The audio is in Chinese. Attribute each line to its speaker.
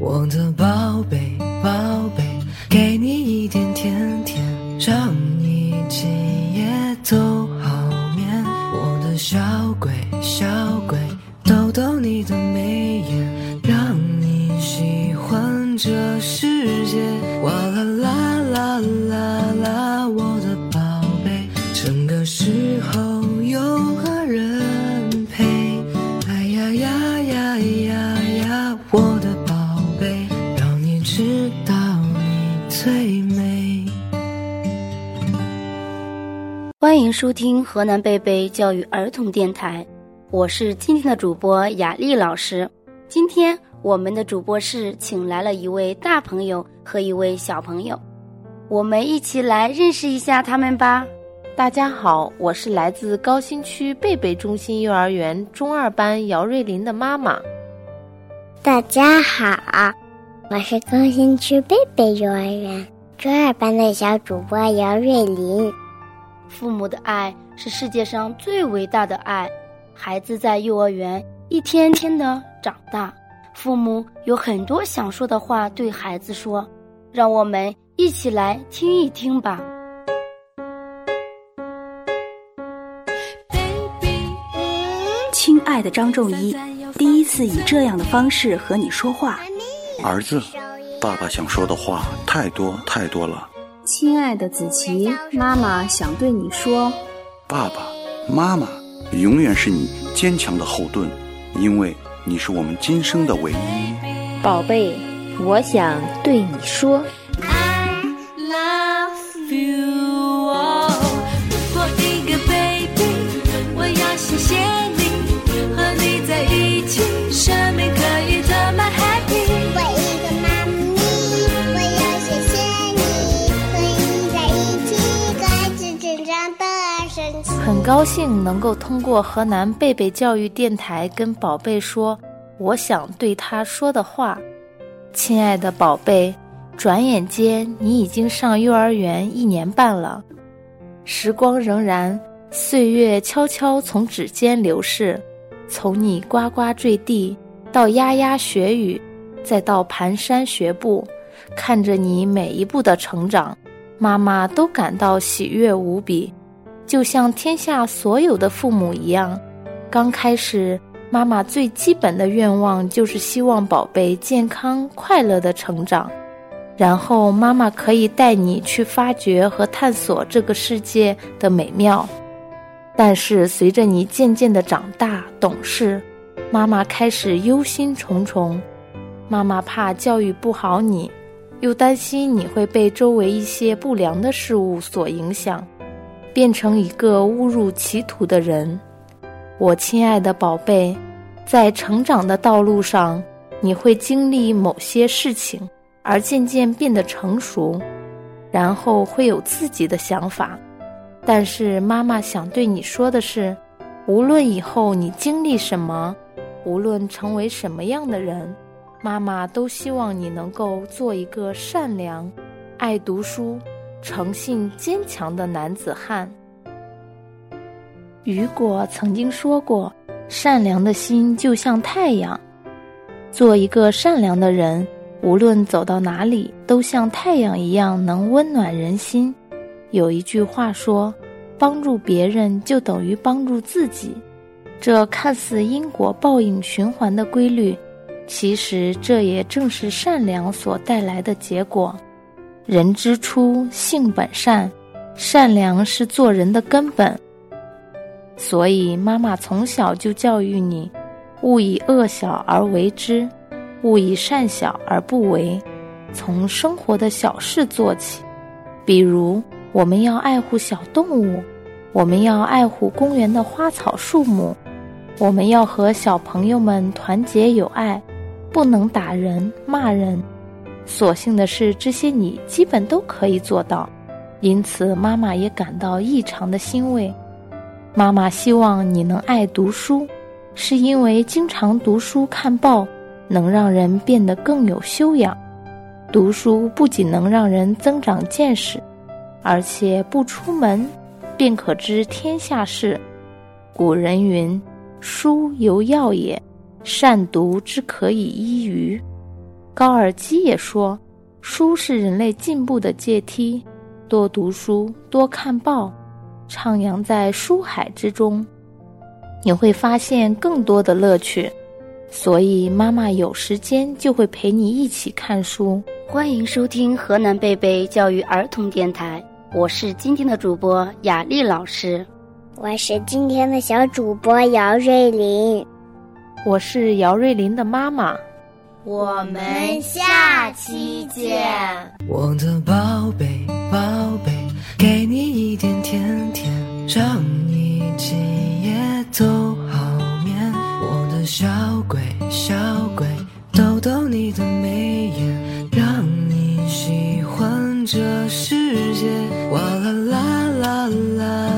Speaker 1: 我的宝贝，宝贝，欢
Speaker 2: 迎收听河南贝贝教育儿童电台，我是今天的主播雅丽老师。今天我们的主播室请来了一位大朋友和一位小朋友，我们一起来认识一下他们吧。
Speaker 3: 大家好，我是来自高新区贝贝中心幼儿园中二班姚瑞林的妈妈。
Speaker 4: 大家好，我是高新区贝贝幼儿园中二班的小主播姚瑞林。
Speaker 2: 父母的爱是世界上最伟大的爱，孩子在幼儿园一天天的长大，父母有很多想说的话对孩子说，让我们一起来听一听吧。
Speaker 5: 亲爱的张仲一，第一次以这样的方式和你说话。
Speaker 6: 儿子，爸爸想说的话太多太多了。
Speaker 7: 亲爱的子琪，妈妈想对你说，
Speaker 6: 爸爸妈妈永远是你坚强的后盾，因为你是我们今生的唯一。
Speaker 8: 宝贝，我想对你说。
Speaker 9: love
Speaker 3: 很高兴能够通过河南贝贝教育电台跟宝贝说我想对他说的话。亲爱的宝贝，转眼间你已经上幼儿园一年半了，时光荏苒，岁月悄悄从指尖流逝，从你呱呱坠地到呀呀学语，再到蹒跚学步，看着你每一步的成长，妈妈都感到喜悦无比。就像天下所有的父母一样，刚开始，妈妈最基本的愿望就是希望宝贝健康快乐的成长，然后妈妈可以带你去发掘和探索这个世界的美妙。但是随着你渐渐的长大懂事，妈妈开始忧心忡忡，妈妈怕教育不好你，又担心你会被周围一些不良的事物所影响。变成一个误入歧途的人，我亲爱的宝贝，在成长的道路上，你会经历某些事情，而渐渐变得成熟，然后会有自己的想法。但是妈妈想对你说的是，无论以后你经历什么，无论成为什么样的人，妈妈都希望你能够做一个善良、爱读书。诚信坚强的男子汉。雨果曾经说过：“善良的心就像太阳，做一个善良的人，无论走到哪里，都像太阳一样能温暖人心。”有一句话说：“帮助别人就等于帮助自己。”这看似因果报应循环的规律，其实这也正是善良所带来的结果。人之初，性本善，善良是做人的根本。所以，妈妈从小就教育你：勿以恶小而为之，勿以善小而不为。从生活的小事做起，比如我们要爱护小动物，我们要爱护公园的花草树木，我们要和小朋友们团结友爱，不能打人骂人。所幸的是，这些你基本都可以做到，因此妈妈也感到异常的欣慰。妈妈希望你能爱读书，是因为经常读书看报能让人变得更有修养。读书不仅能让人增长见识，而且不出门便可知天下事。古人云：“书犹药也，善读之可以医愚。”高尔基也说：“书是人类进步的阶梯，多读书，多看报，徜徉在书海之中，你会发现更多的乐趣。所以，妈妈有时间就会陪你一起看书。”
Speaker 2: 欢迎收听河南贝贝教育儿童电台，我是今天的主播雅丽老师，
Speaker 4: 我是今天的小主播姚瑞林，
Speaker 3: 我是姚瑞林的妈妈。
Speaker 10: 我们下期见，
Speaker 1: 我的宝贝宝贝，给你一点甜甜，让你今夜都好眠。我的小鬼小鬼，逗逗你的眉眼，让你喜欢这世界。哇啦啦啦啦啦，